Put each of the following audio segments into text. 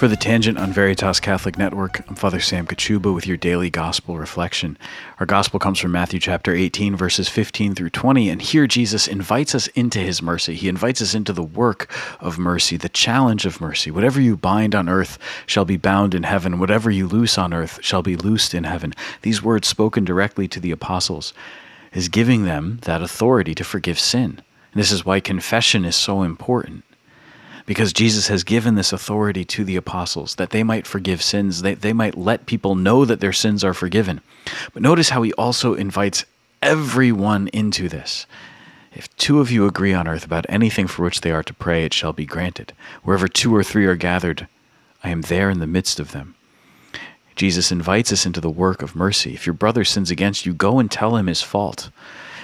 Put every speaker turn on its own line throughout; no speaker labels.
For the Tangent on Veritas Catholic Network, I'm Father Sam Kachuba with your daily gospel reflection. Our gospel comes from Matthew chapter 18, verses 15 through 20, and here Jesus invites us into his mercy. He invites us into the work of mercy, the challenge of mercy. Whatever you bind on earth shall be bound in heaven, whatever you loose on earth shall be loosed in heaven. These words spoken directly to the apostles is giving them that authority to forgive sin. And this is why confession is so important because Jesus has given this authority to the apostles that they might forgive sins, they, they might let people know that their sins are forgiven. But notice how he also invites everyone into this. If two of you agree on earth about anything for which they are to pray, it shall be granted. Wherever two or three are gathered, I am there in the midst of them. Jesus invites us into the work of mercy. If your brother sins against you, go and tell him his fault.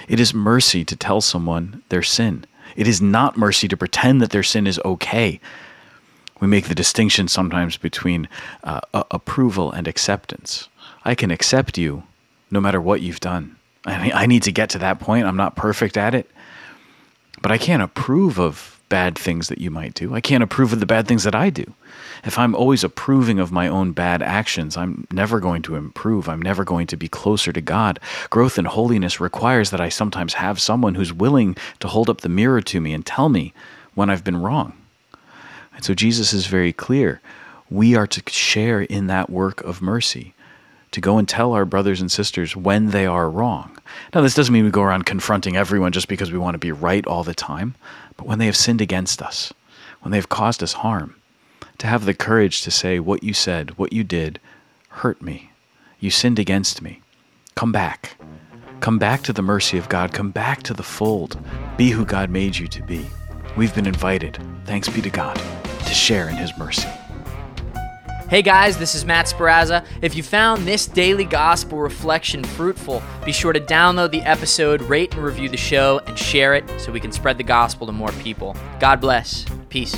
It is mercy to tell someone their sin. It is not mercy to pretend that their sin is okay. We make the distinction sometimes between uh, approval and acceptance. I can accept you no matter what you've done. I, mean, I need to get to that point. I'm not perfect at it. But I can't approve of bad things that you might do. I can't approve of the bad things that I do. If I'm always approving of my own bad actions, I'm never going to improve. I'm never going to be closer to God. Growth in holiness requires that I sometimes have someone who's willing to hold up the mirror to me and tell me when I've been wrong. And so Jesus is very clear. We are to share in that work of mercy to go and tell our brothers and sisters when they are wrong. Now, this doesn't mean we go around confronting everyone just because we want to be right all the time, but when they have sinned against us, when they have caused us harm, to have the courage to say, What you said, what you did, hurt me. You sinned against me. Come back. Come back to the mercy of God. Come back to the fold. Be who God made you to be. We've been invited, thanks be to God, to share in His mercy.
Hey guys, this is Matt Sparazza. If you found this daily gospel reflection fruitful, be sure to download the episode, rate and review the show, and share it so we can spread the gospel to more people. God bless. Peace.